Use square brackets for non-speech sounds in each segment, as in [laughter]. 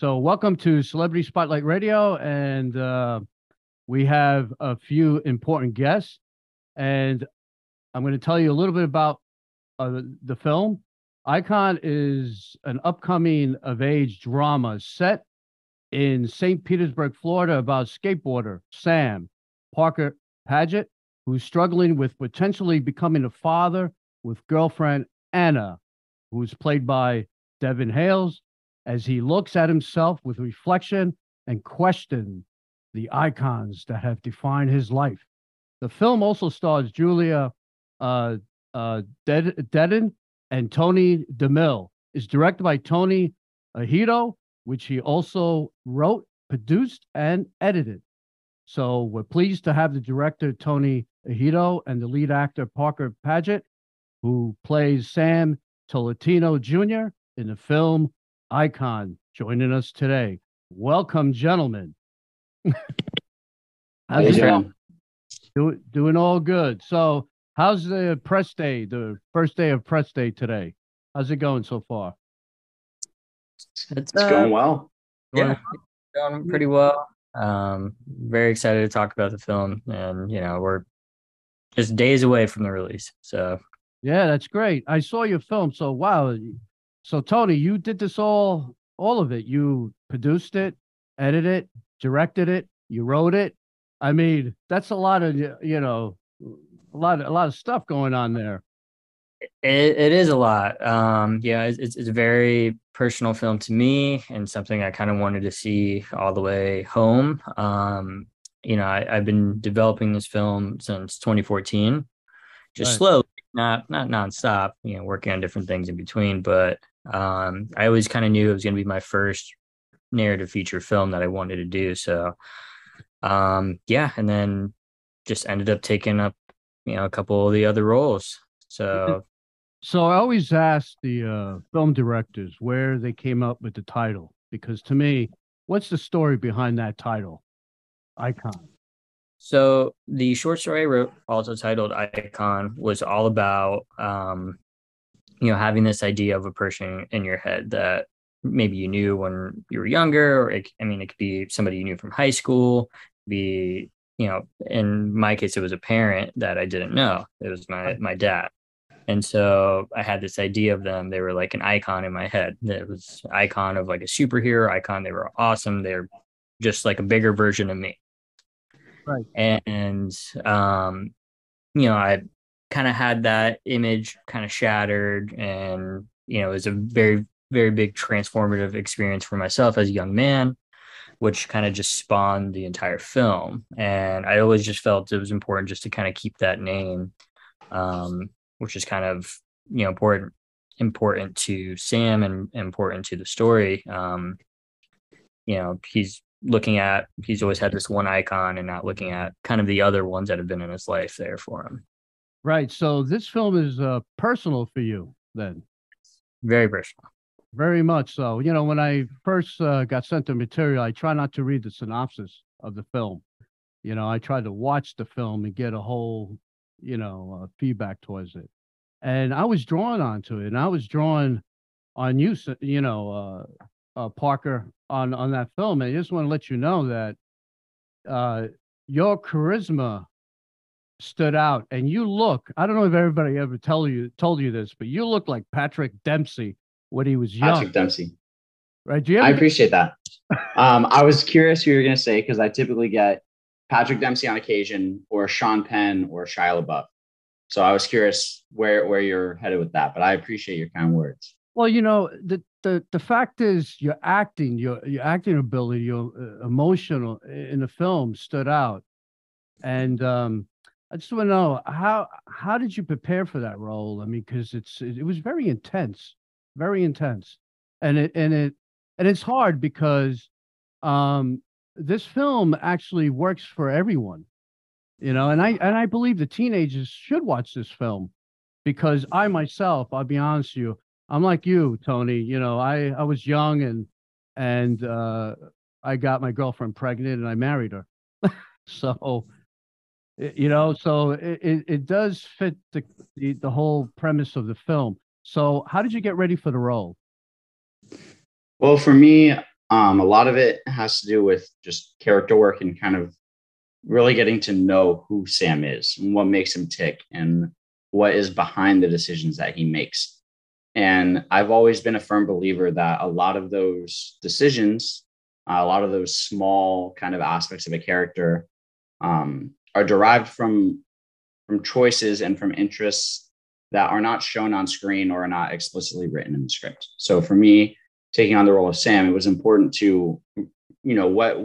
So, welcome to Celebrity Spotlight Radio, and uh, we have a few important guests. And I'm going to tell you a little bit about uh, the film. Icon is an upcoming of age drama set in St. Petersburg, Florida, about skateboarder Sam Parker Padgett, who's struggling with potentially becoming a father with girlfriend Anna, who's played by Devon Hales, as he looks at himself with reflection and question the icons that have defined his life. The film also stars Julia uh, uh, Denton and Tony Demil. Is directed by Tony Ahedo, which he also wrote, produced, and edited. So we're pleased to have the director Tony Ahedo and the lead actor Parker Padgett, who plays Sam Tolentino Jr. in the film Icon, joining us today. Welcome, gentlemen. [laughs] How's it going? Do, doing all good. So, how's the press day, the first day of press day today? How's it going so far? It's, uh, going well. Yeah, going pretty well. Um, very excited to talk about the film, and you know, we're just days away from the release. So, yeah, that's great. I saw your film. So, wow. So, Tony, you did this all, all of it. You produced it, edited it, directed it, you wrote it. I mean, that's a lot of you know, a lot, a lot of stuff going on there. It, it is a lot. Um, yeah, it's, it's a very personal film to me and something I kind of wanted to see all the way home. Um, you know, I, have been developing this film since 2014, just right. slowly, not not nonstop. You know, working on different things in between. But um, I always kind of knew it was going to be my first narrative feature film that I wanted to do. So, um, yeah, and then just ended up taking up, you know, a couple of the other roles. So so I always ask the uh, film directors where they came up with the title because to me, what's the story behind that title, Icon? So the short story I wrote, also titled Icon, was all about um, you know having this idea of a person in your head that maybe you knew when you were younger, or it, I mean, it could be somebody you knew from high school, be you know, in my case, it was a parent that I didn't know. It was my my dad and so I had this idea of them. They were like an icon in my head. It was icon of like a superhero icon. They were awesome. They're just like a bigger version of me. Right. And um, you know, I kind of had that image kind of shattered and you know, it was a very, very big transformative experience for myself as a young man, which kind of just spawned the entire film. And I always just felt it was important just to kind of keep that name um, which is kind of you know important important to Sam and important to the story. Um, you know, he's looking at he's always had this one icon and not looking at kind of the other ones that have been in his life there for him. Right. So this film is uh, personal for you then. Very personal. Very much so. You know, when I first uh, got sent the material, I try not to read the synopsis of the film. You know, I try to watch the film and get a whole you know, uh, feedback towards it. And I was drawn onto it, and I was drawn on you, you know, uh, uh, Parker, on on that film. And I just want to let you know that uh, your charisma stood out, and you look. I don't know if everybody ever tell you told you this, but you look like Patrick Dempsey when he was young. Patrick Dempsey. Right? Do you I appreciate that. um, I was curious who you were going to say because I typically get Patrick Dempsey on occasion, or Sean Penn, or Shia LaBeouf. So I was curious where where you're headed with that, but I appreciate your kind words. Well, you know, the the the fact is, your acting, your your acting ability, your uh, emotional in the film stood out, and um, I just want to know how how did you prepare for that role? I mean, because it's it, was very intense, very intense, and it and it and it's hard because um this film actually works for everyone you know? And i and i believe the teenagers should watch this film because i myself i'll be honest with you i'm like you tony you know? I i was young and and uh i got my girlfriend pregnant and i married her. [laughs] So you know so it, it does fit the, the the whole premise of the film so how did you get ready for the role well for me Um, a lot of it has to do with just character work and kind of really getting to know who Sam is and what makes him tick and what is behind the decisions that he makes. And I've always been a firm believer that a lot of those decisions, a lot of those small kind of aspects of a character um, are derived from from choices and from interests that are not shown on screen or are not explicitly written in the script. So for me, taking on the role of Sam, it was important to, you know, what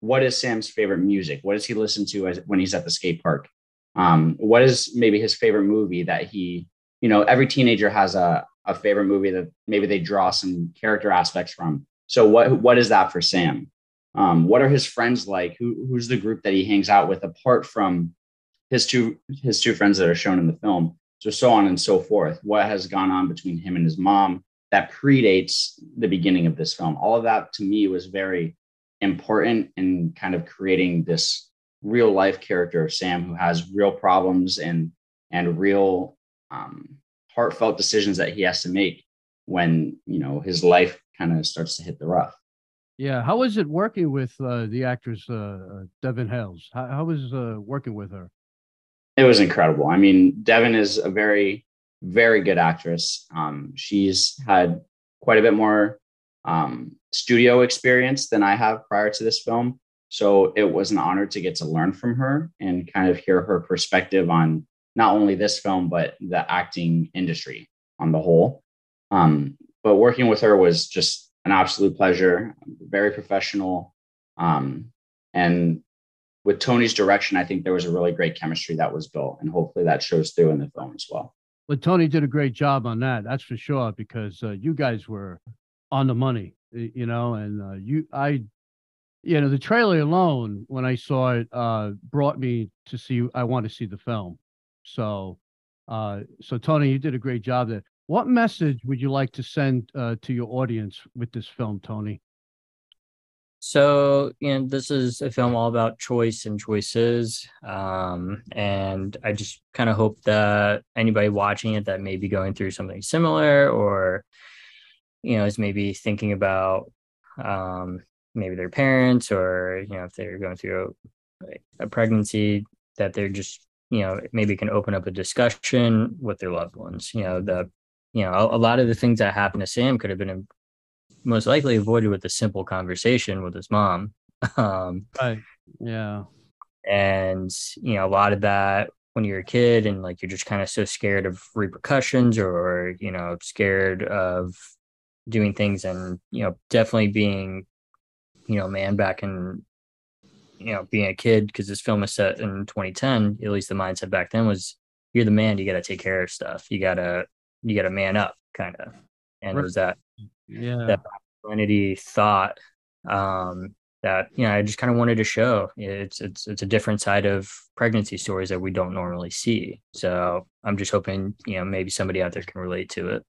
what is Sam's favorite music? What does he listen to as, when he's at the skate park? Um, what is maybe his favorite movie that he, you know, every teenager has a, a favorite movie that maybe they draw some character aspects from. So what what is that for Sam? Um, what are his friends like? Who, who's the group that he hangs out with apart from his two his two friends that are shown in the film? So so on and so forth. What has gone on between him and his mom that predates the beginning of this film? All of that to me was very important in kind of creating this real life character of Sam who has real problems and and real um, heartfelt decisions that he has to make when you know his life kind of starts to hit the rough. Yeah, how was it working with uh, the actress uh, uh, Devon Hales? How, how was uh, working with her? It was incredible. I mean, Devon is a very, very good actress. Um, she's had quite a bit more um, studio experience than I have prior to this film. So it was an honor to get to learn from her and kind of hear her perspective on not only this film, but the acting industry on the whole. Um, but working with her was just an absolute pleasure, very professional. Um, and with Tony's direction, I think there was a really great chemistry that was built, and hopefully that shows through in the film as well. Well, Tony did a great job on that, that's for sure, because uh, you guys were on the money, you know, and uh, you, I, you know, the trailer alone, when I saw it, uh, brought me to see. I want to see the film, so, uh, so Tony, you did a great job there. What message would you like to send uh, to your audience with this film, Tony? So, you know, this is a film all about choice and choices. Um, and I just kind of hope that anybody watching it that may be going through something similar or, you know, is maybe thinking about um, maybe their parents or, you know, if they're going through a, a pregnancy, that they're just, you know, maybe can open up a discussion with their loved ones. You know, the, you know, a, a lot of the things that happened to Sam could have been most likely avoided with a simple conversation with his mom. [laughs] Um, right. Yeah. And, you know, a lot of that when you're a kid and like you're just kind of so scared of repercussions or, you know, scared of doing things and, you know, definitely being, you know, man back in, you know, being a kid, because this film is set in 2010, at least the mindset back then was you're the man, you got to take care of stuff. You got to, you got to man up kind of. And right. was that yeah that masculinity thought um, that you know I just kind of wanted to show. It's it's it's a different side of pregnancy stories that we don't normally see. So I'm just hoping you know maybe somebody out there can relate to it.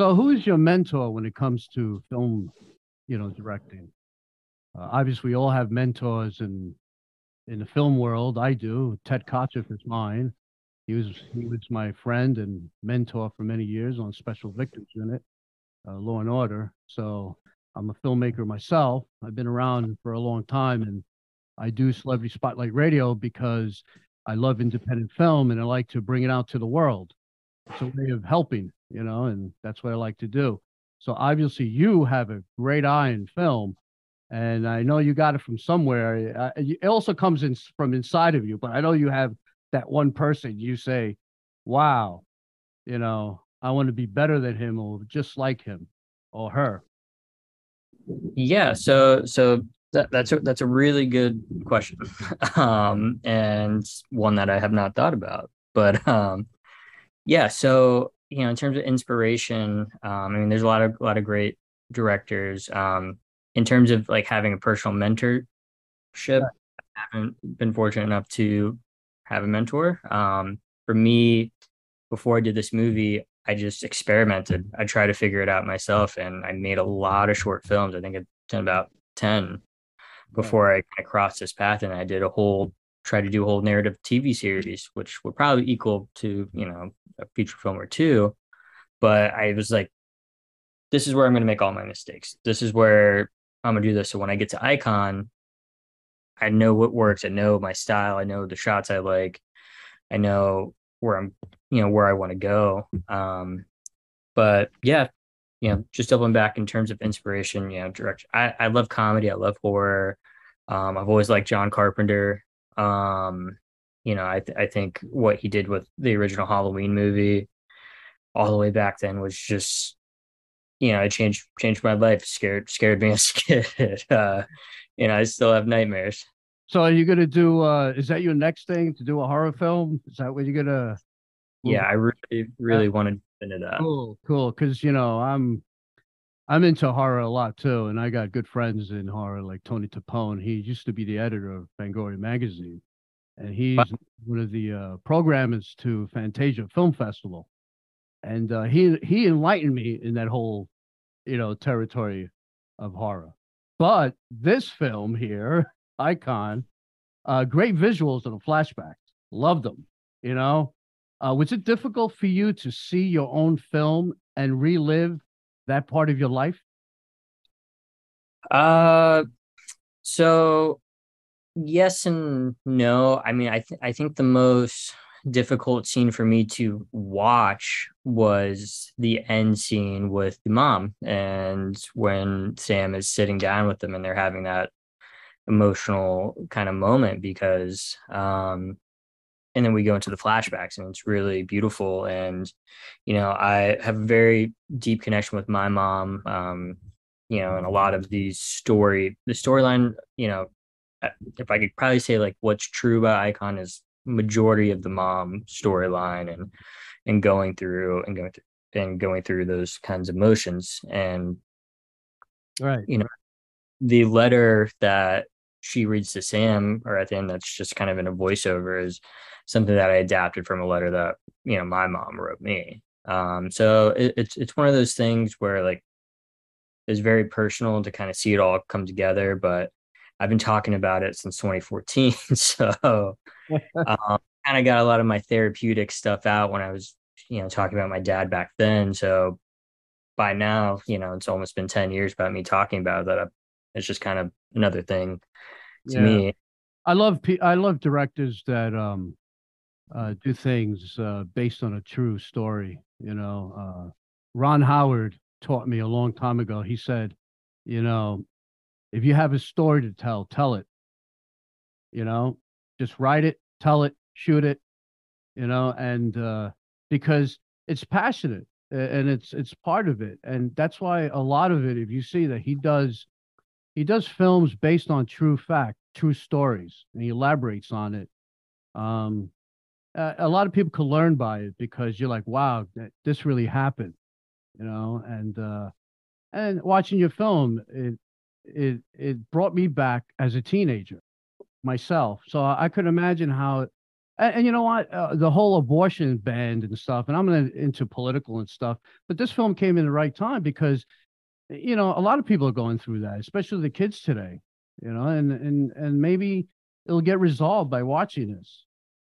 So, who is your mentor when it comes to film, you know, directing? Uh, obviously, we all have mentors in in the film world. I do. Ted Kotcheff is mine. He was he was my friend and mentor for many years on Special Victims Unit, uh, Law and Order. So I'm a filmmaker myself. I've been around for a long time, and I do Celebrity Spotlight Radio because I love independent film and I like to bring it out to the world. It's a way of helping, you know, and that's what I like to do. So obviously, you have a great eye in film and I know you got it from somewhere. Uh, it also comes in from inside of you, but I know you have that one person you say, "Wow, you know, I want to be better than him or just like him or her." Yeah, so so that, that's a, that's a really good question, [laughs] um, and one that I have not thought about. But um, yeah, so you know, in terms of inspiration, um, I mean, there's a lot of a lot of great directors. Um, in terms of like having a personal mentorship, I haven't been fortunate enough to have a mentor. Um, for me, before I did this movie, I just experimented. I tried to figure it out myself, and I made a lot of short films. I think I've done about ten before I kind of crossed this path, and I did a whole try to do a whole narrative TV series, which would probably equal to, you know, a feature film or two. But I was like, this is where I'm going to make all my mistakes. This is where I'm going to do this. So when I get to Icon, I know what works. I know my style. I know the shots I like. I know where I'm, you know, where I want to go. Um, but yeah, you know, just doubling back in terms of inspiration, you know, direction. I, I love comedy. I love horror. Um, I've always liked John Carpenter. Um, you know, I th- I think what he did with the original Halloween movie, all the way back then, was just, you know, it changed changed my life. Scared scared me [laughs] as a kid. uh, you know, I still have nightmares. So are you gonna do? uh Is that your next thing to do a horror film? Is that what you're gonna? Yeah, I really really uh, wanted into that. Cool, cool. Because you know, I'm I'm into horror a lot too, and I got good friends in horror like Tony Timpone. He used to be the editor of Fangoria magazine, and he's wow. one of the uh, programmers to Fantasia Film Festival, and uh, he he enlightened me in that whole, you know, territory of horror. But this film here, [laughs] Icon, uh, great visuals and the flashbacks. Loved them. You know, uh, was it difficult for you to see your own film and relive that part of your life? Uh, so yes and no. I mean, I th- I think the most difficult scene for me to watch was the end scene with the mom and when Sam is sitting down with them and they're having that emotional kind of moment because um and then we go into the flashbacks and it's really beautiful and you know i have a very deep connection with my mom um you know and a lot of these story the storyline you know uh, if i could probably say like what's true about icon is majority of the mom storyline and and going through and going through and going through those kinds of emotions and right. you know the letter that she reads to sam or at the end that's just kind of in a voiceover is something that I adapted from a letter that you know my mom wrote me. Um, so it, it's it's one of those things where like it's very personal to kind of see it all come together. But I've been talking about it since 2014, [laughs] so [laughs] um, kind of got a lot of my therapeutic stuff out when I was you know talking about my dad back then. So by now, you know, it's almost been 10 years about me talking about that. It's just kind of another thing to yeah. me. I love I love directors that um uh, do things uh, based on a true story. You know, uh, Ron Howard taught me a long time ago. He said, you know, if you have a story to tell, tell it. You know, just write it, tell it, shoot it. You know, and uh, because it's passionate and it's it's part of it, and that's why a lot of it. If you see that he does, he does films based on true fact, true stories, and he elaborates on it. Um, a lot of people could learn by it because you're like, wow, this really happened, you know. And uh, and watching your film, it it it brought me back as a teenager myself. So I could imagine how. And, and you know what, uh, the whole abortion ban and stuff, and I'm into political and stuff. But this film came in the right time because, you know, a lot of people are going through that, especially the kids today. You know, and and and maybe it'll get resolved by watching this.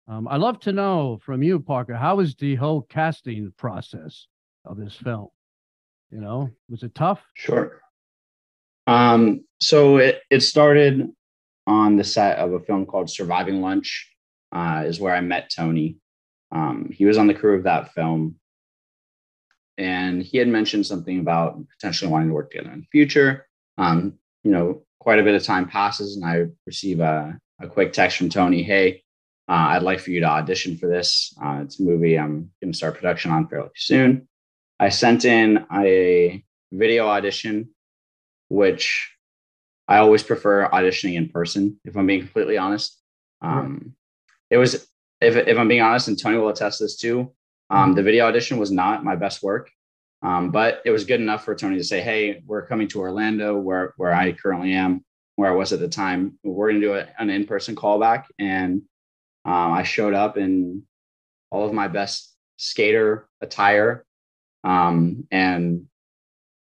Um, I'd love to know from you, Parker, how was the whole casting process of this film? You know, was it tough? Sure. Um, so it, it started on the set of a film called Surviving Lunch, uh, is where I met Tony. Um, he was on the crew of that film. And he had mentioned something about potentially wanting to work together in the future. Um, you know, quite a bit of time passes, and I receive a, a quick text from Tony Hey, uh, I'd like for you to audition for this. Uh, it's a movie I'm going to start production on fairly soon. I sent in a video audition, which I always prefer auditioning in person, if I'm being completely honest. Um, it was, if, if I'm being honest, and Tony will attest this too, um, the video audition was not my best work, um, but it was good enough for Tony to say, "Hey, we're coming to Orlando, where where I currently am, where I was at the time. We're going to do a, an in-person callback, and um, I showed up in all of my best skater attire um, and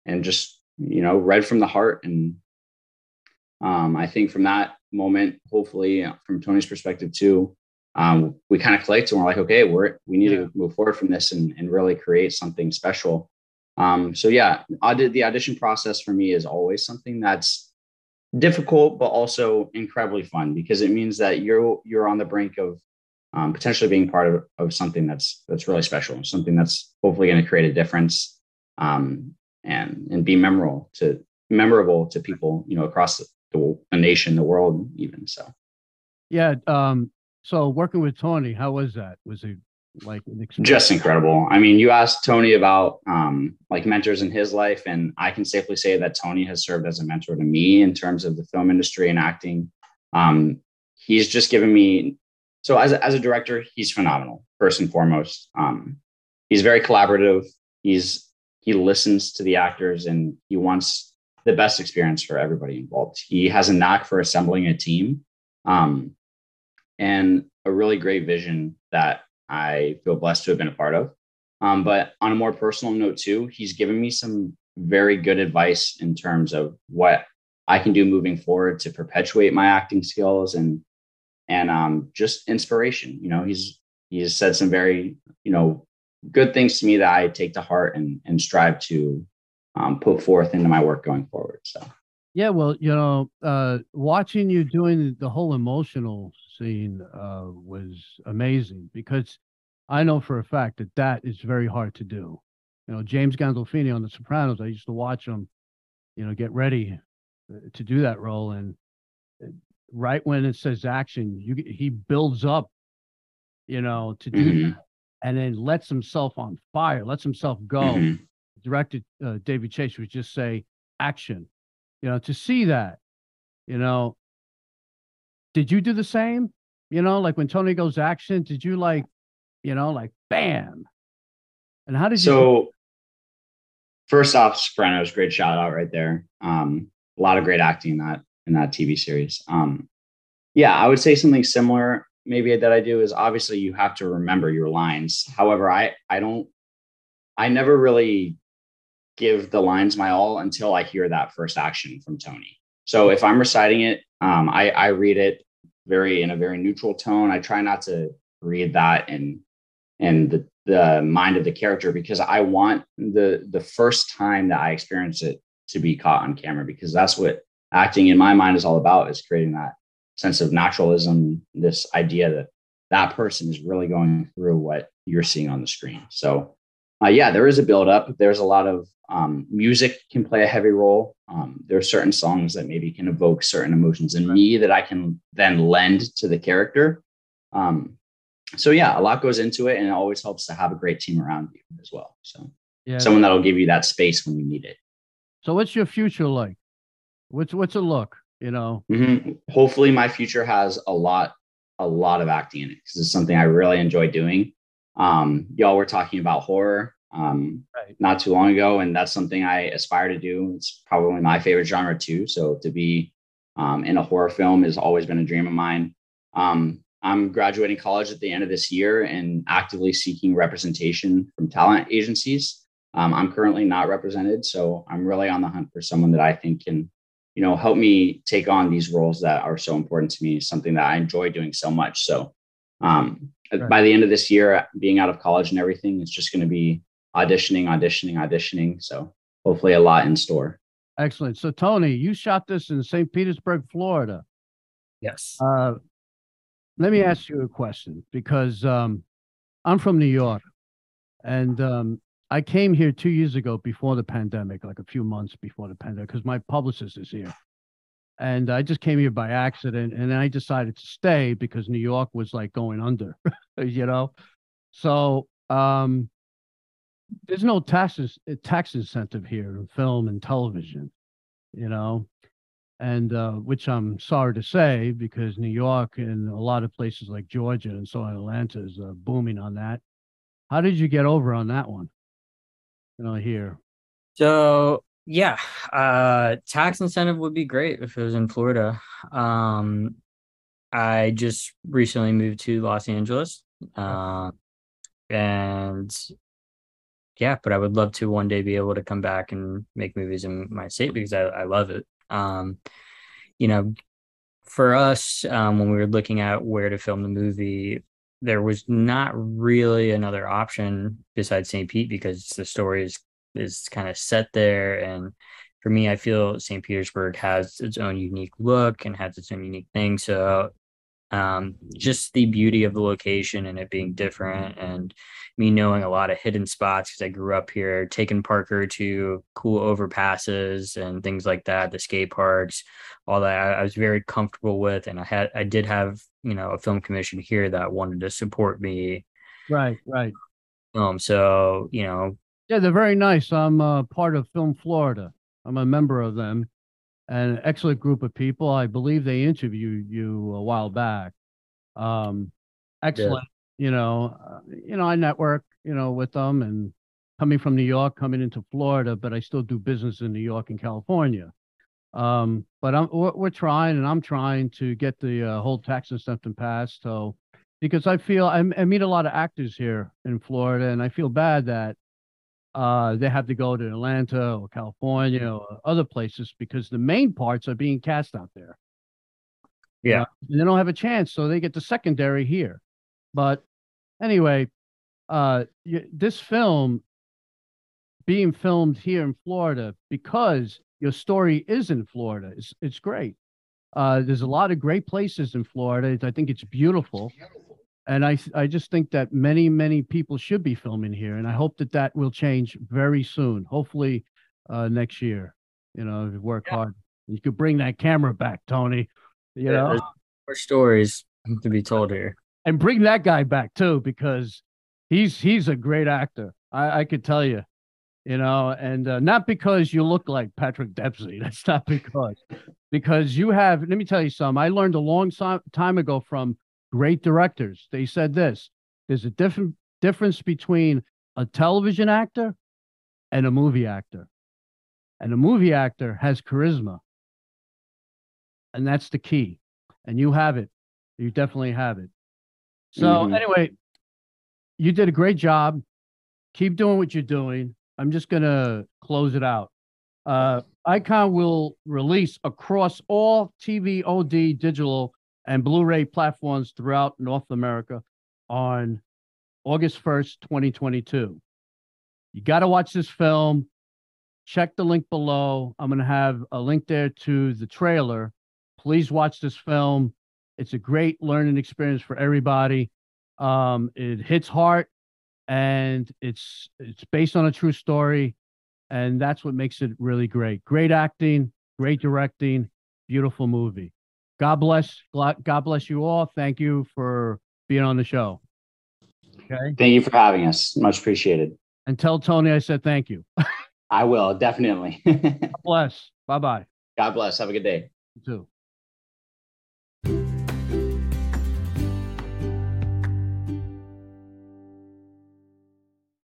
and just you know read from the heart and um, I think from that moment, hopefully from Tony's perspective too, um, we kind of clicked and we're like, okay, we're we need yeah. to move forward from this and, and really create something special. Um, so yeah, audit the audition process for me is always something that's difficult, but also incredibly fun because it means that you're you're on the brink of um, potentially being part of, of something that's that's really special, something that's hopefully going to create a difference um, and and be memorable to memorable to people, you know, across the, the nation, the world, even so. Yeah. Um, so working with Tony, how was that? Was it like an experience? just incredible? I mean, you asked Tony about um, like mentors in his life, and I can safely say that Tony has served as a mentor to me in terms of the film industry and acting. Um, he's just given me so as a, as a director, he's phenomenal. First and foremost, um, he's very collaborative. He's he listens to the actors and he wants the best experience for everybody involved. He has a knack for assembling a team. Um, and a really great vision that I feel blessed to have been a part of. Um, but on a more personal note, too, he's given me some very good advice in terms of what I can do moving forward to perpetuate my acting skills and and um, just inspiration. You know, he's he's said some very you know good things to me that I take to heart and and strive to um, put forth into my work going forward. So yeah, well, you know, uh, watching you doing the whole emotional scene uh, was amazing because I know for a fact that that is very hard to do. You know, James Gandolfini on The Sopranos, I used to watch him, you know, get ready uh, to do that role, and uh, right when it says action, you he builds up, you know, to do mm-hmm. that, and then lets himself on fire, lets himself go. Mm-hmm. Directed uh, David Chase would just say action you know, to see that, you know, did you do the same? You know, like when Tony goes action, did you like, you know, like bam? And how did so, you? So, first off, Sopranos, great shout out right there. Um, a lot of great acting in that in that TV series. Um, yeah, I would say something similar maybe that I do is obviously you have to remember your lines. However, I I don't I never really give the lines my all until I hear that first action from Tony. So if I'm reciting it, um, I, I read it very in a very neutral tone. I try not to read that in in the, the mind of the character because I want the the first time that I experience it to be caught on camera because that's what acting in my mind is all about is creating that sense of naturalism, this idea that that person is really going through what you're seeing on the screen. So uh, yeah, there is a build up. There's a lot of um, music can play a heavy role. Um, there are certain songs that maybe can evoke certain emotions in me that I can then lend to the character. Um, so yeah, a lot goes into it, and it always helps to have a great team around you as well. So yeah, someone that'll give you that space when you need it. So what's your future like? What's what's it look? You know. Mm-hmm. Hopefully, my future has a lot a lot of acting in it because it's something I really enjoy doing. Um, y'all were talking about horror um, right. not too long ago, and that's something I aspire to do. It's probably my favorite genre too. So to be um, in a horror film has always been a dream of mine. Um, I'm graduating college at the end of this year and actively seeking representation from talent agencies. Um, I'm currently not represented, so I'm really on the hunt for someone that I think can, you know, help me take on these roles that are so important to me. Something that I enjoy doing so much. So um, right. by the end of this year, being out of college and everything, it's just going to be auditioning, auditioning, auditioning. So hopefully a lot in store. Excellent. So Tony, you shot this in St. Petersburg, Florida. Yes. Uh, let me ask you a question because um, I'm from New York, and um, I came here two years ago before the pandemic, like a few months before the pandemic, because my publicist is here. And I just came here by accident, and I decided to stay because New York was like going under, [laughs] you know. So um, there's no taxes eh, tax incentive here in film and television, you know, and uh, which I'm sorry to say because New York and a lot of places like Georgia and so on, Atlanta is uh, booming on that. How did you get over on that one? You know, here. So yeah, uh, tax incentive would be great if it was in Florida. Um, I just recently moved to Los Angeles, uh, and yeah, but I would love to one day be able to come back and make movies in my state because I, I love it. Um, you know, for us, um, when we were looking at where to film the movie, there was not really another option besides St. Pete because the story is is kind of set there. And for me, I feel St. Petersburg has its own unique look and has its own unique thing. So um, just the beauty of the location and it being different and me knowing a lot of hidden spots because I grew up here, taking Parker to cool overpasses and things like that, the skate parks, all that I, I was very comfortable with. And I had, I did have, you know, a film commission here that wanted to support me. Right, right. Um, so, you know, yeah, they're very nice. I'm uh, part of Film Florida. I'm a member of them an excellent group of people. I believe they interviewed you a while back. Um, excellent. Yeah. You know, uh, you know, I network, you know, with them and coming from New York, coming into Florida, but I still do business in New York and California. Um, but I'm we're, we're, trying, and I'm trying to get the uh, whole tax incentive passed. So, because I feel I, I meet a lot of actors here in Florida, and I feel bad that uh, they have to go to Atlanta or California or other places because the main parts are being cast out there. Yeah. Uh, and they don't have a chance, so they get the secondary here. But anyway, uh, this film being filmed here in Florida because your story is in Florida. It's, it's great. Uh, there's a lot of great places in Florida. I think it's beautiful and I I just think that many many people should be filming here, and I hope that that will change very soon. Hopefully, uh, next year. You know, work yeah. hard. You could bring that camera back, Tony. You yeah, know, more stories to be told here, and bring that guy back too because he's he's a great actor. I, I could tell you, you know, and uh, not because you look like Patrick Dempsey. [laughs] That's not because, because you have. Let me tell you something. I learned a long time ago from great directors. They said this there's a different difference between a television actor and a movie actor. And a movie actor has charisma. And that's the key. And you have it. You definitely have it. So, mm-hmm. anyway, you did a great job. Keep doing what you're doing. I'm just going to close it out. Uh, Icon will release across all TV, OD, digital, and Blu-ray platforms throughout North America on August 1st, 2022. You got to watch this film. Check the link below. I'm going to have a link there to the trailer. Please watch this film. It's a great learning experience for everybody. Um, it hits heart and it's it's based on a true story and that's what makes it really great. Great acting, great directing, beautiful movie. God bless. God bless you all. Thank you for being on the show. Okay. Thank you for having us. Much appreciated. And tell Tony I said thank you. I will definitely. [laughs] God bless. Bye bye. God bless. Have a good day. You too.